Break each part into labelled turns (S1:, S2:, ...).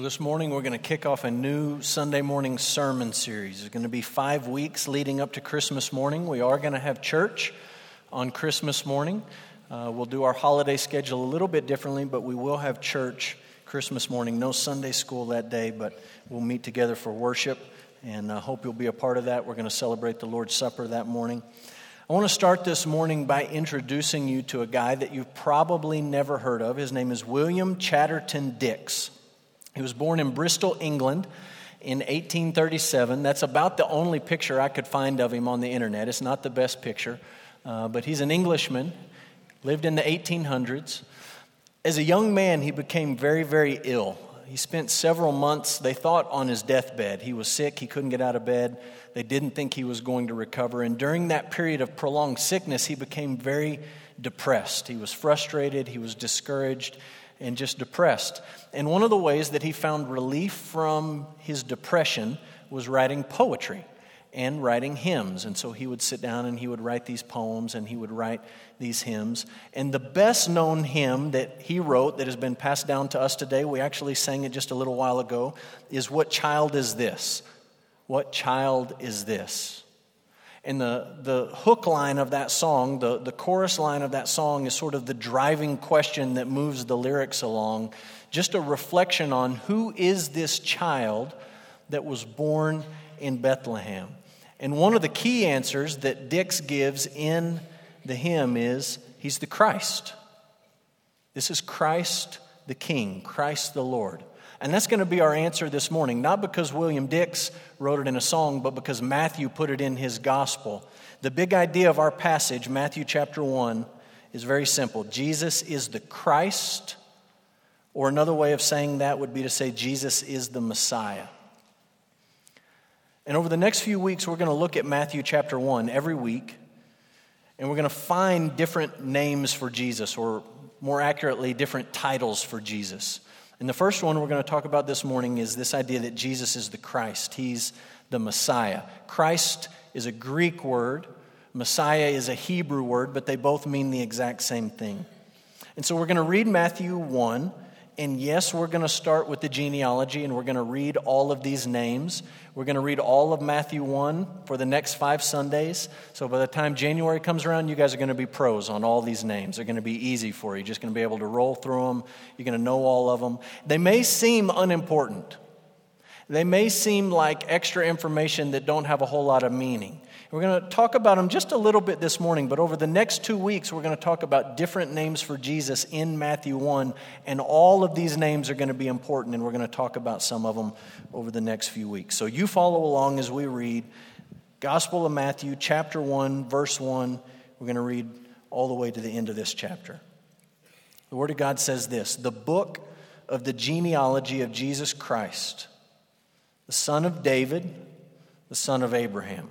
S1: Well, this morning we're going to kick off a new Sunday morning sermon series. It's going to be five weeks leading up to Christmas morning. We are going to have church on Christmas morning. Uh, we'll do our holiday schedule a little bit differently, but we will have church Christmas morning. No Sunday school that day, but we'll meet together for worship, and I uh, hope you'll be a part of that. We're going to celebrate the Lord's Supper that morning. I want to start this morning by introducing you to a guy that you've probably never heard of. His name is William Chatterton Dix. He was born in Bristol, England in 1837. That's about the only picture I could find of him on the internet. It's not the best picture, uh, but he's an Englishman, lived in the 1800s. As a young man, he became very, very ill. He spent several months, they thought, on his deathbed. He was sick, he couldn't get out of bed. They didn't think he was going to recover. And during that period of prolonged sickness, he became very depressed. He was frustrated, he was discouraged, and just depressed. And one of the ways that he found relief from his depression was writing poetry and writing hymns. And so he would sit down and he would write these poems and he would write these hymns. And the best known hymn that he wrote that has been passed down to us today, we actually sang it just a little while ago, is What Child Is This? What Child Is This? And the, the hook line of that song, the, the chorus line of that song, is sort of the driving question that moves the lyrics along. Just a reflection on who is this child that was born in Bethlehem. And one of the key answers that Dix gives in the hymn is He's the Christ. This is Christ the King, Christ the Lord. And that's going to be our answer this morning, not because William Dix wrote it in a song, but because Matthew put it in his gospel. The big idea of our passage, Matthew chapter 1, is very simple Jesus is the Christ, or another way of saying that would be to say Jesus is the Messiah. And over the next few weeks, we're going to look at Matthew chapter 1 every week, and we're going to find different names for Jesus, or more accurately, different titles for Jesus. And the first one we're going to talk about this morning is this idea that Jesus is the Christ. He's the Messiah. Christ is a Greek word, Messiah is a Hebrew word, but they both mean the exact same thing. And so we're going to read Matthew 1 and yes, we're going to start with the genealogy and we're going to read all of these names. We're going to read all of Matthew 1 for the next five Sundays. So by the time January comes around, you guys are going to be pros on all these names. They're going to be easy for you. You're just going to be able to roll through them. You're going to know all of them. They may seem unimportant, they may seem like extra information that don't have a whole lot of meaning. We're going to talk about them just a little bit this morning, but over the next two weeks, we're going to talk about different names for Jesus in Matthew 1, and all of these names are going to be important, and we're going to talk about some of them over the next few weeks. So you follow along as we read Gospel of Matthew, chapter 1, verse 1. We're going to read all the way to the end of this chapter. The Word of God says this The book of the genealogy of Jesus Christ, the son of David, the son of Abraham.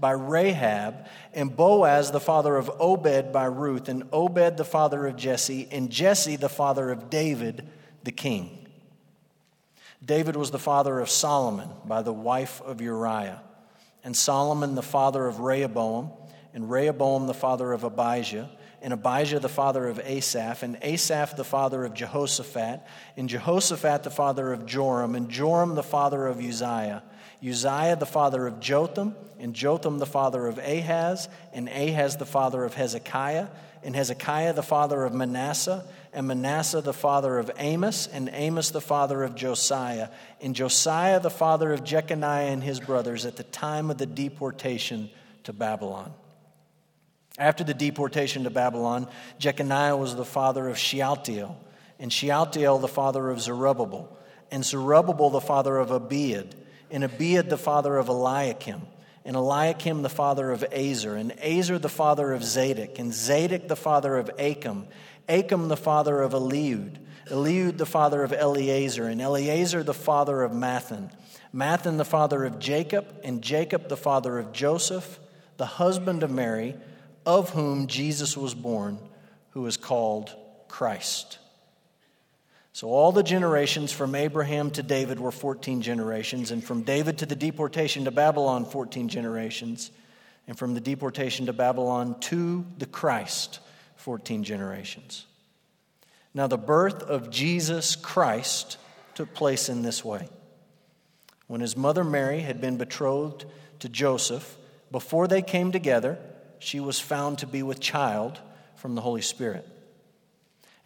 S1: by Rahab, and Boaz the father of Obed by Ruth, and Obed the father of Jesse, and Jesse the father of David the king. David was the father of Solomon by the wife of Uriah, and Solomon the father of Rehoboam, and Rehoboam the father of Abijah, and Abijah the father of Asaph, and Asaph the father of Jehoshaphat, and Jehoshaphat the father of Joram, and Joram the father of Uzziah Uzziah the father of Jotham, and Jotham the father of Ahaz, and Ahaz the father of Hezekiah, and Hezekiah the father of Manasseh, and Manasseh the father of Amos, and Amos the father of Josiah, and Josiah the father of Jeconiah and his brothers at the time of the deportation to Babylon. After the deportation to Babylon, Jeconiah was the father of Shealtiel, and Shealtiel the father of Zerubbabel, and Zerubbabel the father of Abiud and Abiud the father of Eliakim, and Eliakim the father of Azor, and Azor the father of Zadok, and Zadok the father of Achim, Achim the father of Eliud, Eliud the father of Eleazar, and Eleazar the father of Matthan, Matthan the father of Jacob, and Jacob the father of Joseph, the husband of Mary, of whom Jesus was born, who is called Christ. So, all the generations from Abraham to David were 14 generations, and from David to the deportation to Babylon, 14 generations, and from the deportation to Babylon to the Christ, 14 generations. Now, the birth of Jesus Christ took place in this way. When his mother Mary had been betrothed to Joseph, before they came together, she was found to be with child from the Holy Spirit.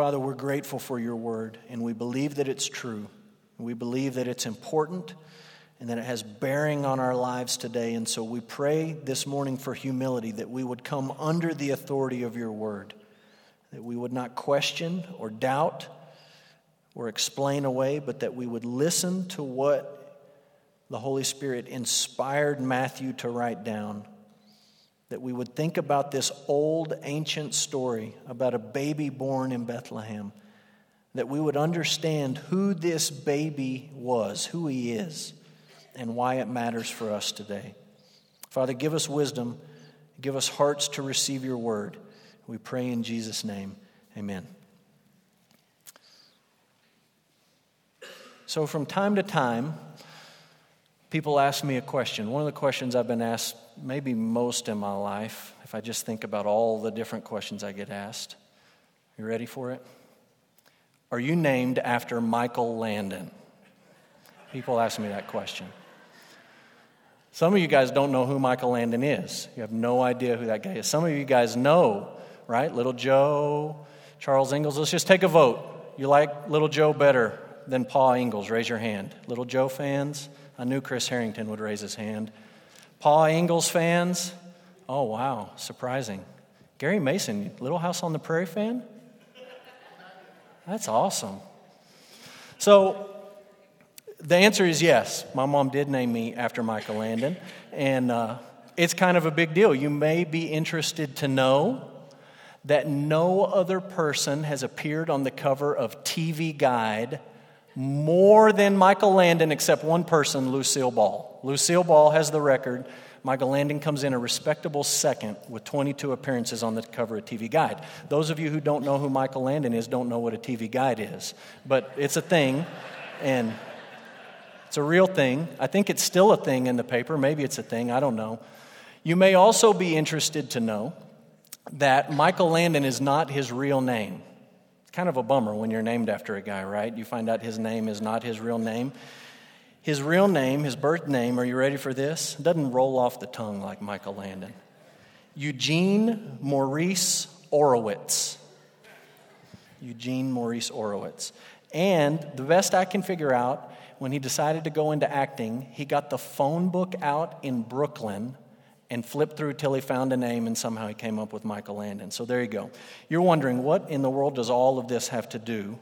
S1: Father, we're grateful for your word, and we believe that it's true. We believe that it's important and that it has bearing on our lives today. And so we pray this morning for humility that we would come under the authority of your word that we would not question or doubt or explain away, but that we would listen to what the Holy Spirit inspired Matthew to write down. That we would think about this old ancient story about a baby born in Bethlehem. That we would understand who this baby was, who he is, and why it matters for us today. Father, give us wisdom, give us hearts to receive your word. We pray in Jesus' name. Amen. So, from time to time, people ask me a question. One of the questions I've been asked maybe most in my life, if I just think about all the different questions I get asked. You ready for it? Are you named after Michael Landon? People ask me that question. Some of you guys don't know who Michael Landon is. You have no idea who that guy is. Some of you guys know right? Little Joe, Charles Ingalls. Let's just take a vote. You like Little Joe better than Pa Ingalls? Raise your hand. Little Joe fans? I knew Chris Harrington would raise his hand. Pa Ingalls fans? Oh, wow, surprising. Gary Mason, Little House on the Prairie fan? That's awesome. So, the answer is yes. My mom did name me after Michael Landon, and uh, it's kind of a big deal. You may be interested to know that no other person has appeared on the cover of TV Guide more than Michael Landon, except one person, Lucille Ball. Lucille Ball has the record. Michael Landon comes in a respectable second with 22 appearances on the cover of TV Guide. Those of you who don't know who Michael Landon is don't know what a TV Guide is, but it's a thing, and it's a real thing. I think it's still a thing in the paper. Maybe it's a thing, I don't know. You may also be interested to know that Michael Landon is not his real name. It's kind of a bummer when you're named after a guy, right? You find out his name is not his real name. His real name, his birth name, are you ready for this? Doesn't roll off the tongue like Michael Landon. Eugene Maurice Orowitz. Eugene Maurice Orowitz. And the best I can figure out, when he decided to go into acting, he got the phone book out in Brooklyn and flipped through till he found a name and somehow he came up with Michael Landon. So there you go. You're wondering what in the world does all of this have to do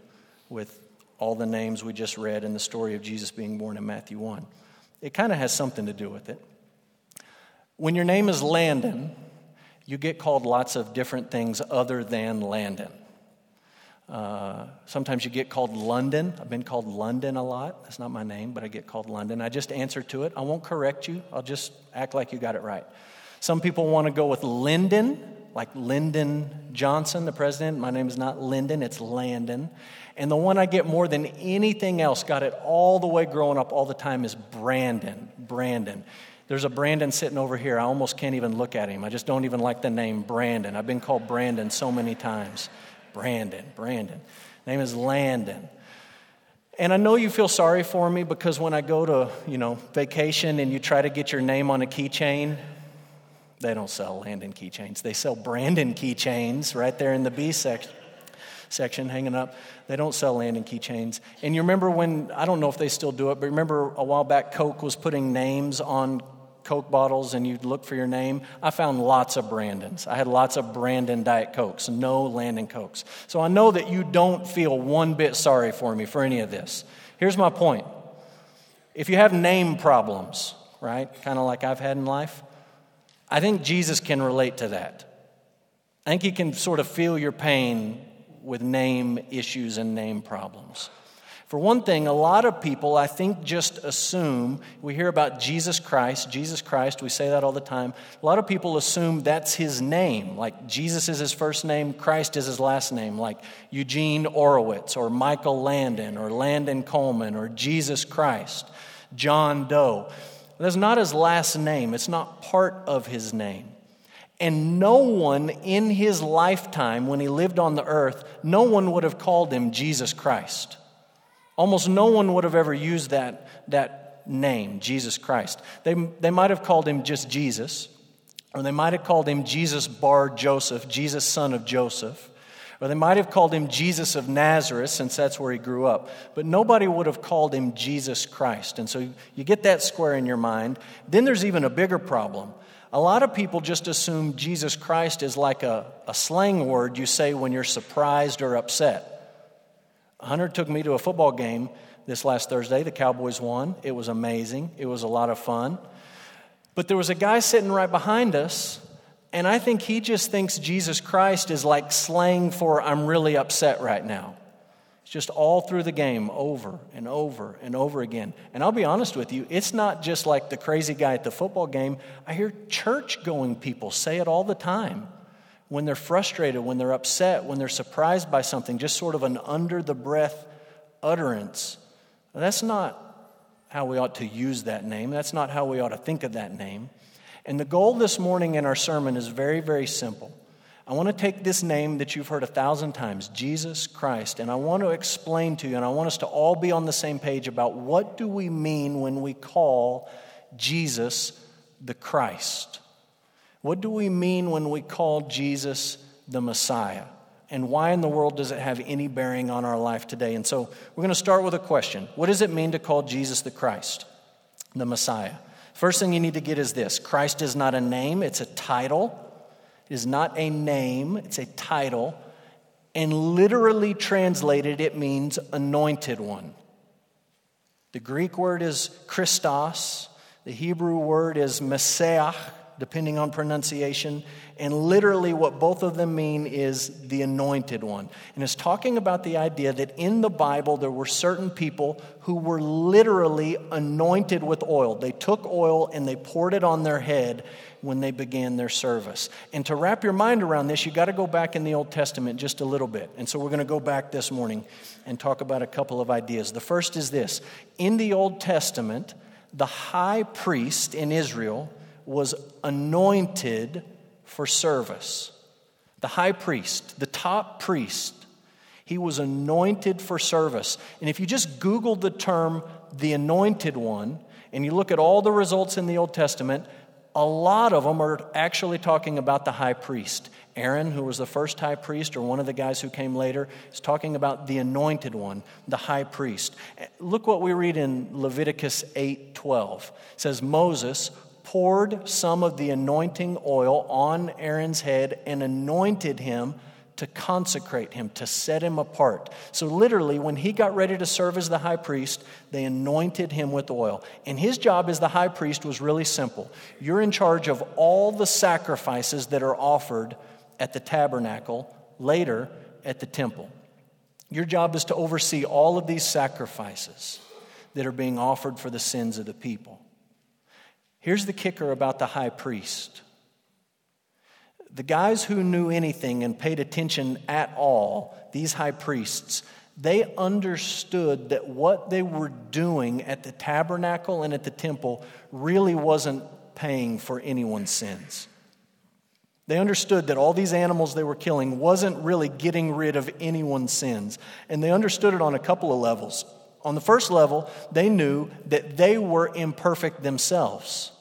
S1: with all the names we just read in the story of Jesus being born in Matthew 1? It kind of has something to do with it. When your name is Landon, you get called lots of different things other than Landon. Uh, sometimes you get called London. I've been called London a lot. That's not my name, but I get called London. I just answer to it. I won't correct you, I'll just act like you got it right. Some people want to go with Lyndon, like Lyndon Johnson, the president. My name is not Lyndon, it's Landon. And the one I get more than anything else, got it all the way growing up all the time, is Brandon. Brandon. There's a Brandon sitting over here. I almost can't even look at him. I just don't even like the name Brandon. I've been called Brandon so many times. Brandon, Brandon. Name is Landon. And I know you feel sorry for me because when I go to, you know, vacation and you try to get your name on a keychain, they don't sell Landon keychains. They sell Brandon keychains right there in the B section section hanging up. They don't sell Landon keychains. And you remember when, I don't know if they still do it, but remember a while back, Coke was putting names on Coke bottles and you'd look for your name? I found lots of Brandons. I had lots of Brandon Diet Cokes, no Landon Cokes. So I know that you don't feel one bit sorry for me for any of this. Here's my point if you have name problems, right, kind of like I've had in life, I think Jesus can relate to that. I think he can sort of feel your pain with name issues and name problems. For one thing, a lot of people, I think, just assume we hear about Jesus Christ, Jesus Christ, we say that all the time. A lot of people assume that's his name, like Jesus is his first name, Christ is his last name, like Eugene Orowitz or Michael Landon or Landon Coleman or Jesus Christ, John Doe. That's not his last name, it's not part of his name. And no one in his lifetime, when he lived on the earth, no one would have called him Jesus Christ. Almost no one would have ever used that, that name, Jesus Christ. They, they might have called him just Jesus, or they might have called him Jesus bar Joseph, Jesus son of Joseph. Or they might have called him Jesus of Nazareth, since that's where he grew up. But nobody would have called him Jesus Christ. And so you get that square in your mind. Then there's even a bigger problem. A lot of people just assume Jesus Christ is like a, a slang word you say when you're surprised or upset. Hunter took me to a football game this last Thursday. The Cowboys won. It was amazing, it was a lot of fun. But there was a guy sitting right behind us, and I think he just thinks Jesus Christ is like slang for I'm really upset right now. It's just all through the game, over and over and over again. And I'll be honest with you, it's not just like the crazy guy at the football game. I hear church going people say it all the time when they're frustrated, when they're upset, when they're surprised by something, just sort of an under the breath utterance. That's not how we ought to use that name. That's not how we ought to think of that name. And the goal this morning in our sermon is very, very simple. I want to take this name that you've heard a thousand times, Jesus Christ, and I want to explain to you, and I want us to all be on the same page about what do we mean when we call Jesus the Christ. What do we mean when we call Jesus the Messiah? And why in the world does it have any bearing on our life today? And so we're going to start with a question What does it mean to call Jesus the Christ, the Messiah? First thing you need to get is this Christ is not a name, it's a title. It is not a name, it's a title. And literally translated, it means anointed one. The Greek word is Christos, the Hebrew word is Messiah depending on pronunciation. And literally, what both of them mean is the anointed one. And it's talking about the idea that in the Bible, there were certain people who were literally anointed with oil. They took oil and they poured it on their head when they began their service. And to wrap your mind around this, you got to go back in the Old Testament just a little bit. And so we're going to go back this morning and talk about a couple of ideas. The first is this In the Old Testament, the high priest in Israel was anointed for service. The high priest, the top priest, he was anointed for service. And if you just Google the term the anointed one, and you look at all the results in the Old Testament, a lot of them are actually talking about the high priest. Aaron, who was the first high priest, or one of the guys who came later, is talking about the anointed one, the high priest. Look what we read in Leviticus 8 12. It says, Moses, poured some of the anointing oil on Aaron's head and anointed him to consecrate him, to set him apart. So, literally, when he got ready to serve as the high priest, they anointed him with oil. And his job as the high priest was really simple you're in charge of all the sacrifices that are offered at the tabernacle, later at the temple. Your job is to oversee all of these sacrifices that are being offered for the sins of the people. Here's the kicker about the high priest the guys who knew anything and paid attention at all, these high priests, they understood that what they were doing at the tabernacle and at the temple really wasn't paying for anyone's sins. They understood that all these animals they were killing wasn't really getting rid of anyone's sins. And they understood it on a couple of levels. On the first level, they knew that they were imperfect themselves.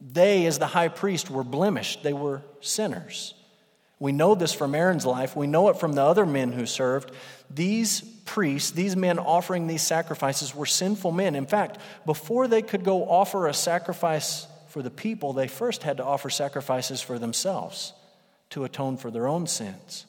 S1: They, as the high priest, were blemished, they were sinners. We know this from Aaron's life. We know it from the other men who served. These priests, these men offering these sacrifices, were sinful men. In fact, before they could go offer a sacrifice for the people, they first had to offer sacrifices for themselves to atone for their own sins.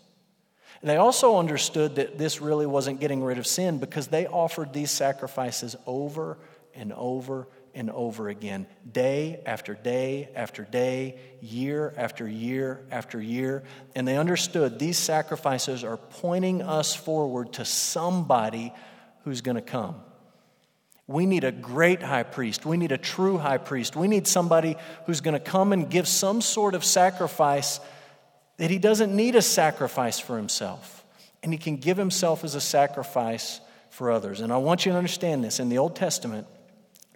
S1: They also understood that this really wasn't getting rid of sin because they offered these sacrifices over and over and over again, day after day after day, year after year after year. And they understood these sacrifices are pointing us forward to somebody who's going to come. We need a great high priest. We need a true high priest. We need somebody who's going to come and give some sort of sacrifice that he doesn't need a sacrifice for himself. And he can give himself as a sacrifice for others. And I want you to understand this. In the Old Testament,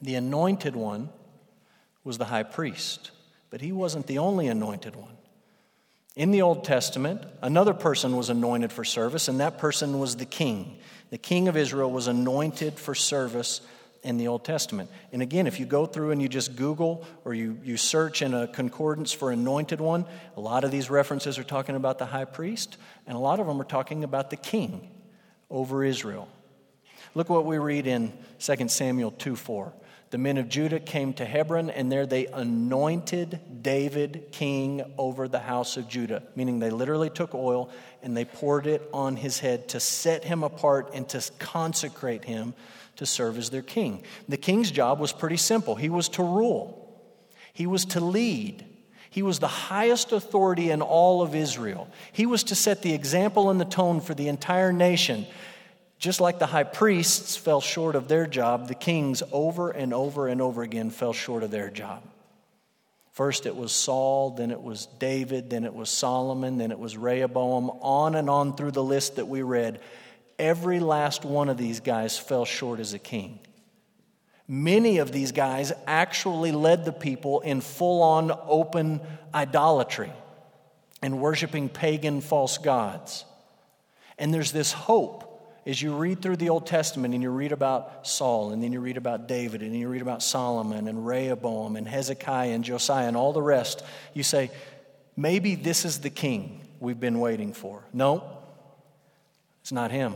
S1: the anointed one was the high priest, but he wasn't the only anointed one. In the Old Testament, another person was anointed for service, and that person was the king. The king of Israel was anointed for service in the Old Testament. And again, if you go through and you just Google or you, you search in a concordance for anointed one, a lot of these references are talking about the high priest, and a lot of them are talking about the king over Israel. Look what we read in 2 Samuel 2 4. The men of Judah came to Hebron, and there they anointed David king over the house of Judah, meaning they literally took oil and they poured it on his head to set him apart and to consecrate him to serve as their king. The king's job was pretty simple he was to rule, he was to lead. He was the highest authority in all of Israel. He was to set the example and the tone for the entire nation. Just like the high priests fell short of their job, the kings over and over and over again fell short of their job. First it was Saul, then it was David, then it was Solomon, then it was Rehoboam, on and on through the list that we read every last one of these guys fell short as a king. Many of these guys actually led the people in full on open idolatry and worshiping pagan false gods. And there's this hope as you read through the Old Testament and you read about Saul, and then you read about David, and then you read about Solomon and Rehoboam and Hezekiah and Josiah and all the rest, you say, maybe this is the king we've been waiting for. No, it's not him.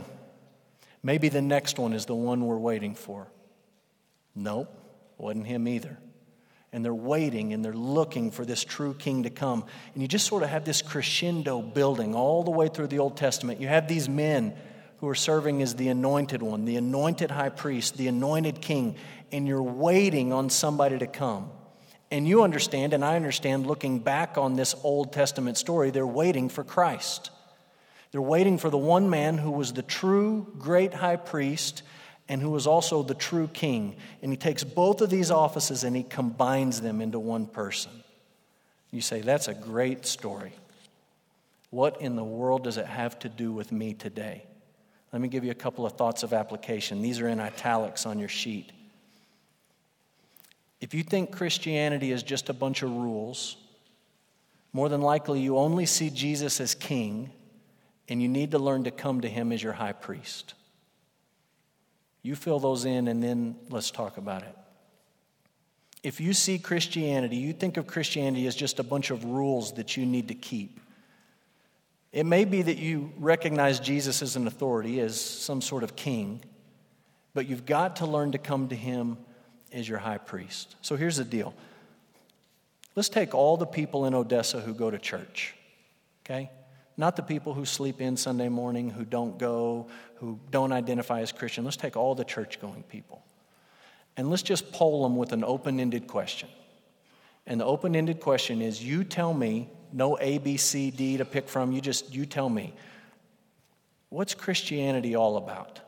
S1: Maybe the next one is the one we're waiting for. Nope, wasn't him either. And they're waiting and they're looking for this true king to come. And you just sort of have this crescendo building all the way through the Old Testament. You have these men who are serving as the anointed one, the anointed high priest, the anointed king, and you're waiting on somebody to come. And you understand, and I understand, looking back on this Old Testament story, they're waiting for Christ. They're waiting for the one man who was the true great high priest and who was also the true king. And he takes both of these offices and he combines them into one person. You say, that's a great story. What in the world does it have to do with me today? Let me give you a couple of thoughts of application. These are in italics on your sheet. If you think Christianity is just a bunch of rules, more than likely you only see Jesus as king and you need to learn to come to Him as your high priest. You fill those in, and then let's talk about it. If you see Christianity, you think of Christianity as just a bunch of rules that you need to keep. It may be that you recognize Jesus as an authority, as some sort of king, but you've got to learn to come to Him as your high priest. So here's the deal let's take all the people in Odessa who go to church, okay? Not the people who sleep in Sunday morning, who don't go, who don't identify as Christian. Let's take all the church going people. And let's just poll them with an open ended question. And the open ended question is you tell me, no A, B, C, D to pick from, you just, you tell me, what's Christianity all about?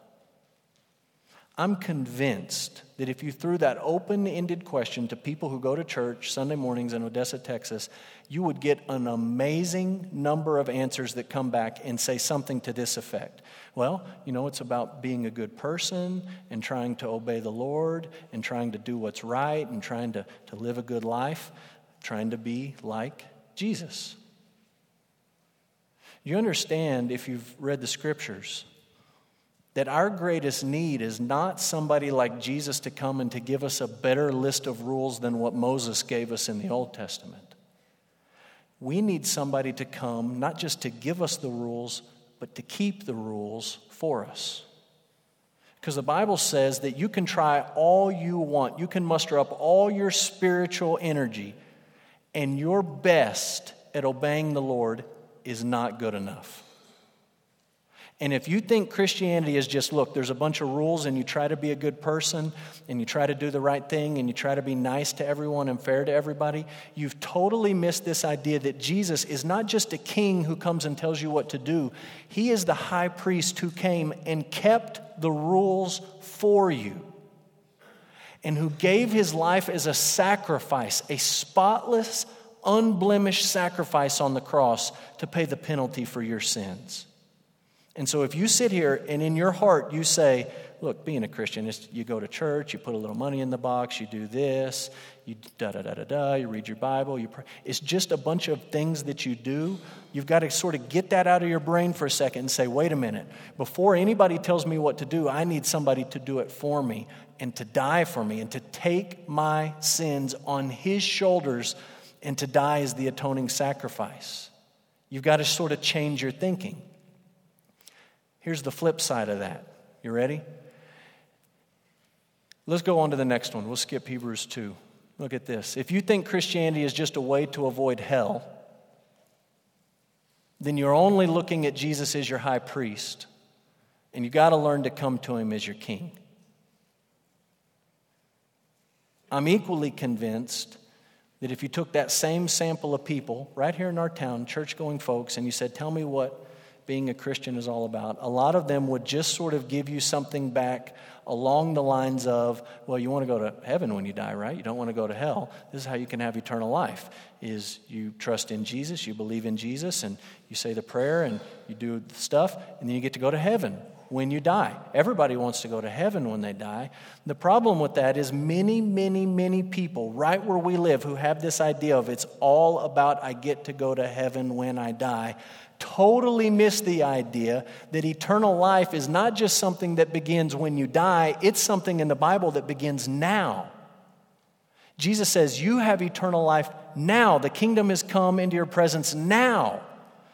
S1: I'm convinced that if you threw that open ended question to people who go to church Sunday mornings in Odessa, Texas, you would get an amazing number of answers that come back and say something to this effect. Well, you know, it's about being a good person and trying to obey the Lord and trying to do what's right and trying to, to live a good life, trying to be like Jesus. You understand, if you've read the scriptures, that our greatest need is not somebody like Jesus to come and to give us a better list of rules than what Moses gave us in the Old Testament. We need somebody to come, not just to give us the rules, but to keep the rules for us. Because the Bible says that you can try all you want, you can muster up all your spiritual energy, and your best at obeying the Lord is not good enough. And if you think Christianity is just, look, there's a bunch of rules and you try to be a good person and you try to do the right thing and you try to be nice to everyone and fair to everybody, you've totally missed this idea that Jesus is not just a king who comes and tells you what to do, he is the high priest who came and kept the rules for you and who gave his life as a sacrifice, a spotless, unblemished sacrifice on the cross to pay the penalty for your sins. And so if you sit here and in your heart you say, look, being a Christian is you go to church, you put a little money in the box, you do this, you da da da da da, you read your Bible, you pray. It's just a bunch of things that you do. You've got to sort of get that out of your brain for a second and say, wait a minute, before anybody tells me what to do, I need somebody to do it for me and to die for me and to take my sins on his shoulders and to die as the atoning sacrifice. You've got to sort of change your thinking. Here's the flip side of that. You ready? Let's go on to the next one. We'll skip Hebrews 2. Look at this. If you think Christianity is just a way to avoid hell, then you're only looking at Jesus as your high priest, and you've got to learn to come to him as your king. I'm equally convinced that if you took that same sample of people right here in our town, church going folks, and you said, Tell me what being a Christian is all about. A lot of them would just sort of give you something back along the lines of, well, you want to go to heaven when you die, right? You don't want to go to hell. This is how you can have eternal life. Is you trust in Jesus, you believe in Jesus, and you say the prayer and you do the stuff, and then you get to go to heaven when you die. Everybody wants to go to heaven when they die. The problem with that is many, many, many people right where we live who have this idea of it's all about I get to go to heaven when I die totally miss the idea that eternal life is not just something that begins when you die, it's something in the Bible that begins now. Jesus says, You have eternal life now. The kingdom has come into your presence now.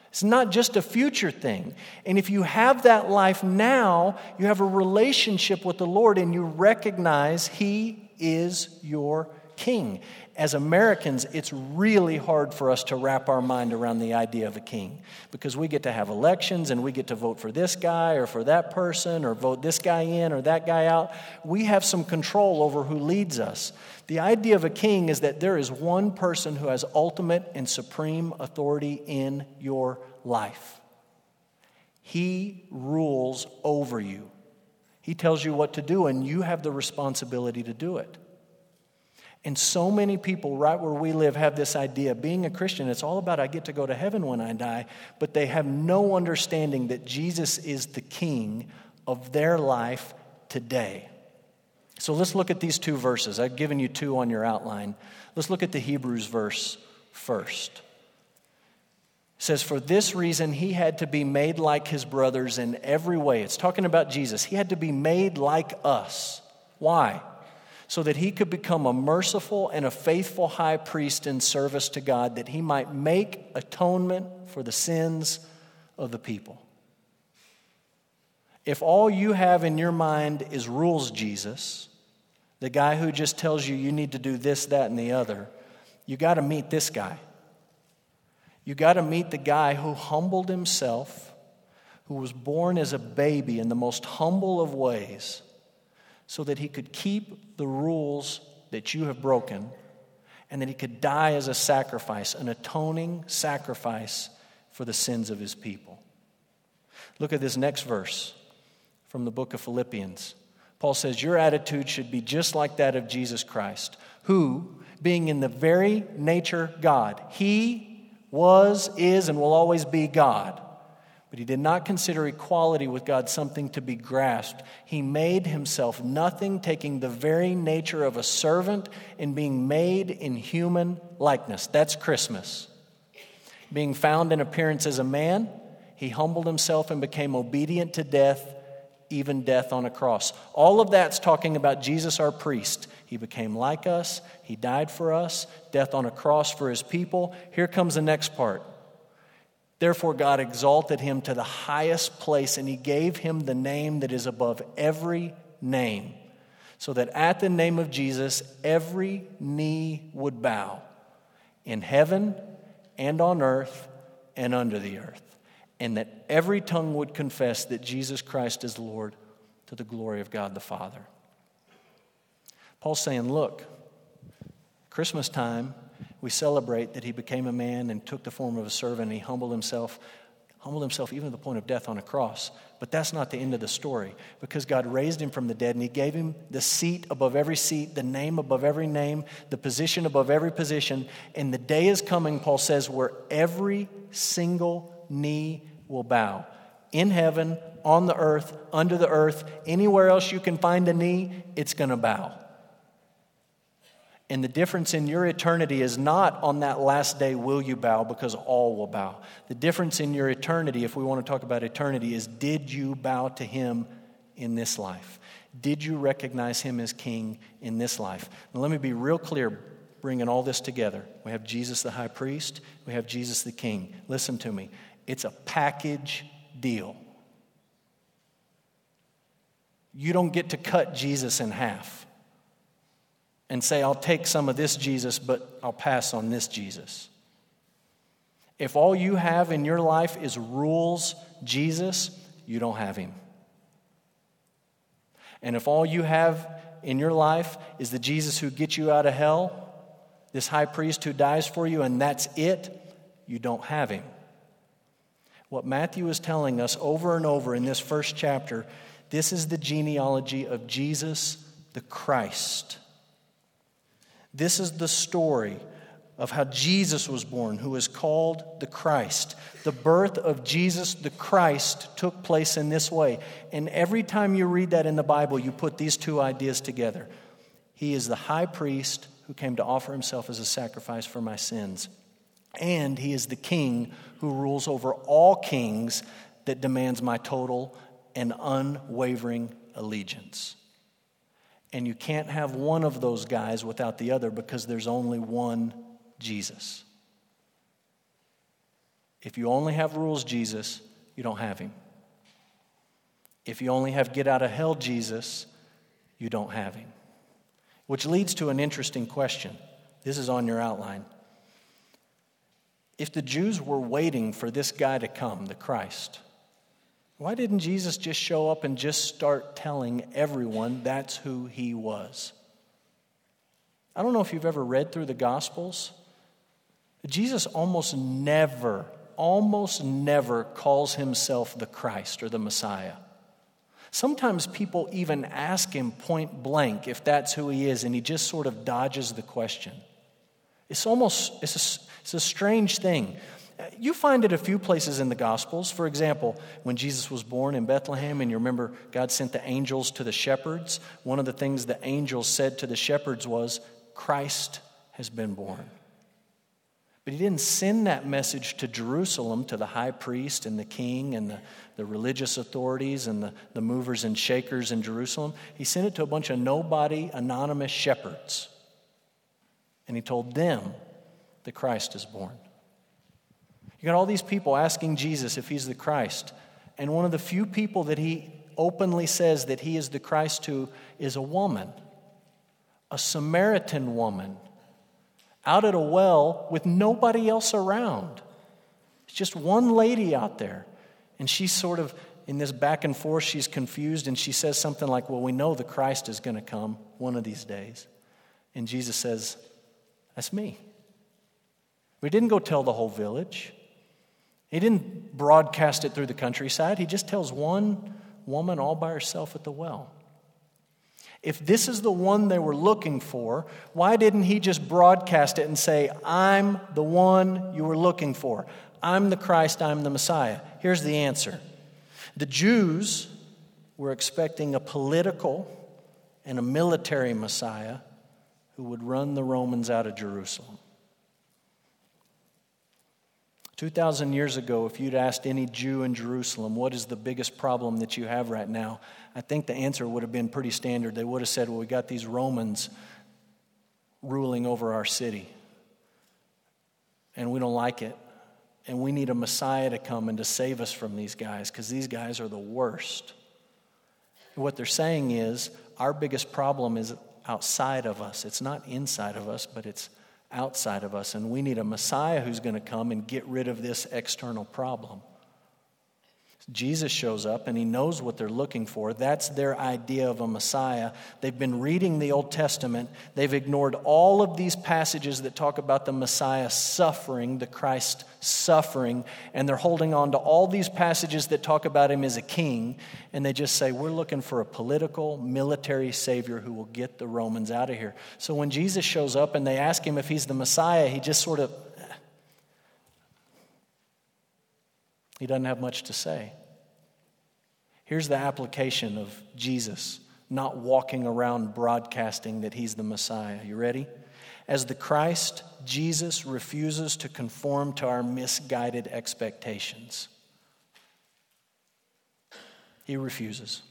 S1: It's not just a future thing. And if you have that life now, you have a relationship with the Lord and you recognize He is your King as Americans, it's really hard for us to wrap our mind around the idea of a king because we get to have elections and we get to vote for this guy or for that person or vote this guy in or that guy out. We have some control over who leads us. The idea of a king is that there is one person who has ultimate and supreme authority in your life. He rules over you. He tells you what to do, and you have the responsibility to do it. And so many people, right where we live, have this idea being a Christian, it's all about I get to go to heaven when I die, but they have no understanding that Jesus is the king of their life today. So let's look at these two verses. I've given you two on your outline. Let's look at the Hebrews verse first. It says, For this reason, he had to be made like his brothers in every way. It's talking about Jesus. He had to be made like us. Why? So that he could become a merciful and a faithful high priest in service to God, that he might make atonement for the sins of the people. If all you have in your mind is rules, Jesus, the guy who just tells you you need to do this, that, and the other, you got to meet this guy. You got to meet the guy who humbled himself, who was born as a baby in the most humble of ways so that he could keep the rules that you have broken and that he could die as a sacrifice, an atoning sacrifice for the sins of his people. Look at this next verse from the book of Philippians. Paul says, Your attitude should be just like that of Jesus Christ, who, being in the very nature God, he was, is, and will always be God. But he did not consider equality with God something to be grasped. He made himself nothing, taking the very nature of a servant and being made in human likeness. That's Christmas. Being found in appearance as a man, he humbled himself and became obedient to death, even death on a cross. All of that's talking about Jesus, our priest. He became like us, he died for us, death on a cross for his people. Here comes the next part. Therefore, God exalted him to the highest place, and he gave him the name that is above every name, so that at the name of Jesus, every knee would bow in heaven and on earth and under the earth, and that every tongue would confess that Jesus Christ is Lord to the glory of God the Father. Paul's saying, Look, Christmas time, we celebrate that he became a man and took the form of a servant. He humbled himself, humbled himself even to the point of death on a cross. But that's not the end of the story because God raised him from the dead and he gave him the seat above every seat, the name above every name, the position above every position. And the day is coming, Paul says, where every single knee will bow in heaven, on the earth, under the earth, anywhere else you can find a knee, it's going to bow. And the difference in your eternity is not on that last day will you bow because all will bow. The difference in your eternity, if we want to talk about eternity, is did you bow to him in this life? Did you recognize him as king in this life? Now, let me be real clear, bringing all this together. We have Jesus the high priest, we have Jesus the king. Listen to me, it's a package deal. You don't get to cut Jesus in half and say, I'll take some of this Jesus, but I'll pass on this Jesus. If all you have in your life is rules Jesus, you don't have him. And if all you have in your life is the Jesus who gets you out of hell, this high priest who dies for you, and that's it, you don't have him. What Matthew is telling us over and over in this first chapter this is the genealogy of Jesus the Christ. This is the story of how Jesus was born, who is called the Christ. The birth of Jesus the Christ took place in this way. And every time you read that in the Bible, you put these two ideas together. He is the high priest who came to offer himself as a sacrifice for my sins. And he is the king who rules over all kings that demands my total and unwavering allegiance. And you can't have one of those guys without the other because there's only one Jesus. If you only have rules Jesus, you don't have him. If you only have get out of hell Jesus, you don't have him. Which leads to an interesting question. This is on your outline. If the Jews were waiting for this guy to come, the Christ, why didn't Jesus just show up and just start telling everyone that's who he was? I don't know if you've ever read through the Gospels. Jesus almost never, almost never calls himself the Christ or the Messiah. Sometimes people even ask him point blank if that's who he is, and he just sort of dodges the question. It's almost it's a, it's a strange thing. You find it a few places in the Gospels. For example, when Jesus was born in Bethlehem, and you remember God sent the angels to the shepherds, one of the things the angels said to the shepherds was, Christ has been born. But he didn't send that message to Jerusalem, to the high priest and the king and the, the religious authorities and the, the movers and shakers in Jerusalem. He sent it to a bunch of nobody, anonymous shepherds. And he told them that Christ is born. You got all these people asking Jesus if he's the Christ. And one of the few people that he openly says that he is the Christ to is a woman, a Samaritan woman, out at a well with nobody else around. It's just one lady out there. And she's sort of in this back and forth, she's confused, and she says something like, Well, we know the Christ is going to come one of these days. And Jesus says, That's me. We didn't go tell the whole village. He didn't broadcast it through the countryside. He just tells one woman all by herself at the well. If this is the one they were looking for, why didn't he just broadcast it and say, I'm the one you were looking for? I'm the Christ, I'm the Messiah. Here's the answer the Jews were expecting a political and a military Messiah who would run the Romans out of Jerusalem. 2,000 years ago, if you'd asked any Jew in Jerusalem, what is the biggest problem that you have right now? I think the answer would have been pretty standard. They would have said, well, we got these Romans ruling over our city, and we don't like it. And we need a Messiah to come and to save us from these guys because these guys are the worst. what they're saying is our biggest problem is outside of us. It's not inside of us, but it's outside of us. And we need a Messiah who's going to come and get rid of this external problem. Jesus shows up and he knows what they're looking for. That's their idea of a Messiah. They've been reading the Old Testament. They've ignored all of these passages that talk about the Messiah suffering, the Christ suffering, and they're holding on to all these passages that talk about him as a king. And they just say, We're looking for a political, military savior who will get the Romans out of here. So when Jesus shows up and they ask him if he's the Messiah, he just sort of He doesn't have much to say. Here's the application of Jesus not walking around broadcasting that he's the Messiah. You ready? As the Christ, Jesus refuses to conform to our misguided expectations. He refuses.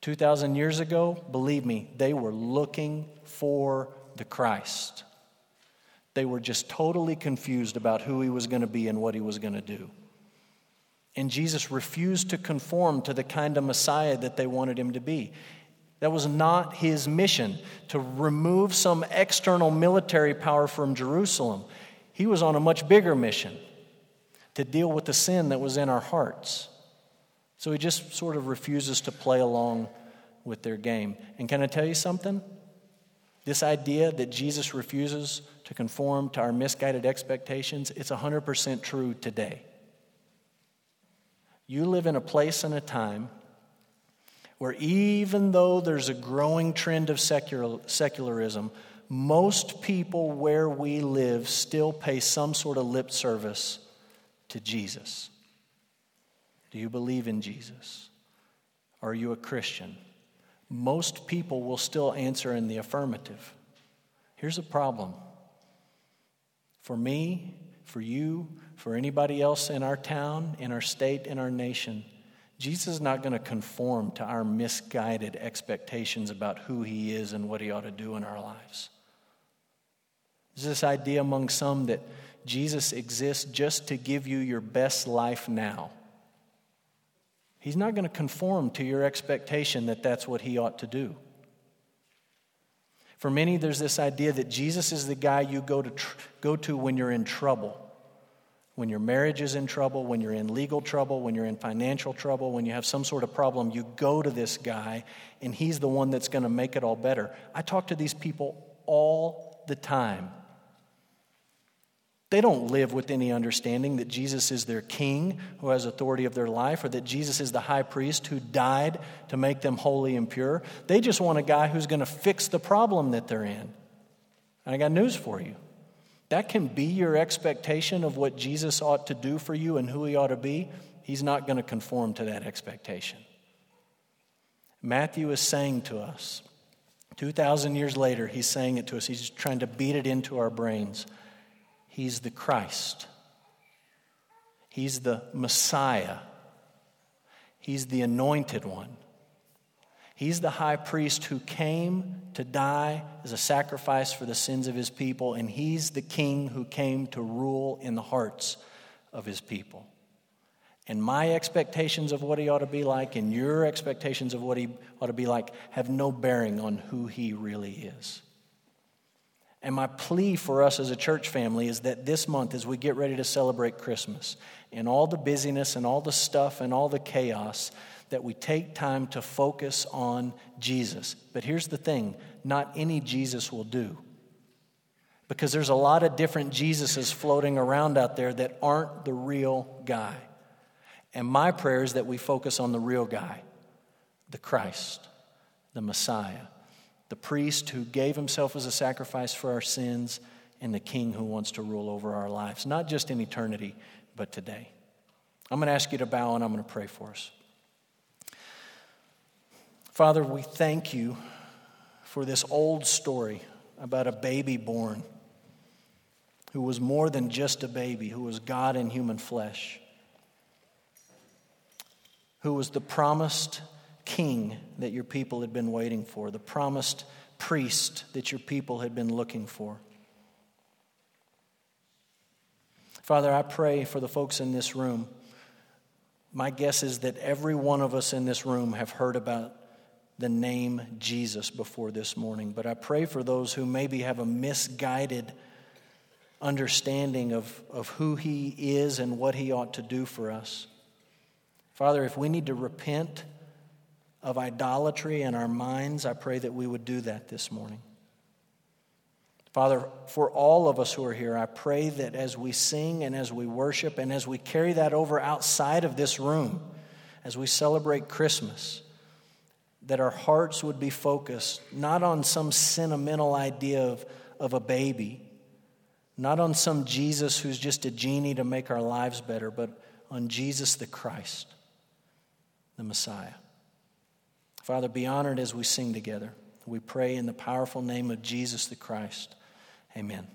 S1: 2,000 years ago, believe me, they were looking for the Christ. They were just totally confused about who he was going to be and what he was going to do. And Jesus refused to conform to the kind of Messiah that they wanted him to be. That was not his mission to remove some external military power from Jerusalem. He was on a much bigger mission to deal with the sin that was in our hearts. So he just sort of refuses to play along with their game. And can I tell you something? This idea that Jesus refuses to conform to our misguided expectations, it's 100% true today. You live in a place and a time where even though there's a growing trend of secular, secularism, most people where we live still pay some sort of lip service to Jesus. Do you believe in Jesus? Are you a Christian? most people will still answer in the affirmative. Here's a problem for me, for you, for anybody else in our town, in our state, in our nation. Jesus is not going to conform to our misguided expectations about who he is and what he ought to do in our lives. There's this idea among some that Jesus exists just to give you your best life now. He's not going to conform to your expectation that that's what he ought to do. For many, there's this idea that Jesus is the guy you go to, tr- go to when you're in trouble. When your marriage is in trouble, when you're in legal trouble, when you're in financial trouble, when you have some sort of problem, you go to this guy, and he's the one that's going to make it all better. I talk to these people all the time. They don't live with any understanding that Jesus is their king who has authority of their life or that Jesus is the high priest who died to make them holy and pure. They just want a guy who's going to fix the problem that they're in. And I got news for you. That can be your expectation of what Jesus ought to do for you and who he ought to be. He's not going to conform to that expectation. Matthew is saying to us, 2,000 years later, he's saying it to us. He's trying to beat it into our brains. He's the Christ. He's the Messiah. He's the anointed one. He's the high priest who came to die as a sacrifice for the sins of his people, and he's the king who came to rule in the hearts of his people. And my expectations of what he ought to be like and your expectations of what he ought to be like have no bearing on who he really is. And my plea for us as a church family is that this month, as we get ready to celebrate Christmas, in all the busyness and all the stuff and all the chaos, that we take time to focus on Jesus. But here's the thing not any Jesus will do. Because there's a lot of different Jesuses floating around out there that aren't the real guy. And my prayer is that we focus on the real guy, the Christ, the Messiah, the priest who gave himself as a sacrifice for our sins, and the king who wants to rule over our lives, not just in eternity, but today. I'm going to ask you to bow and I'm going to pray for us. Father, we thank you for this old story about a baby born who was more than just a baby, who was God in human flesh, who was the promised king that your people had been waiting for, the promised priest that your people had been looking for. Father, I pray for the folks in this room. My guess is that every one of us in this room have heard about the name Jesus before this morning, but I pray for those who maybe have a misguided understanding of, of who He is and what He ought to do for us. Father, if we need to repent of idolatry in our minds, I pray that we would do that this morning. Father, for all of us who are here, I pray that as we sing and as we worship and as we carry that over outside of this room, as we celebrate Christmas, that our hearts would be focused not on some sentimental idea of, of a baby, not on some Jesus who's just a genie to make our lives better, but on Jesus the Christ, the Messiah. Father, be honored as we sing together. We pray in the powerful name of Jesus the Christ. Amen.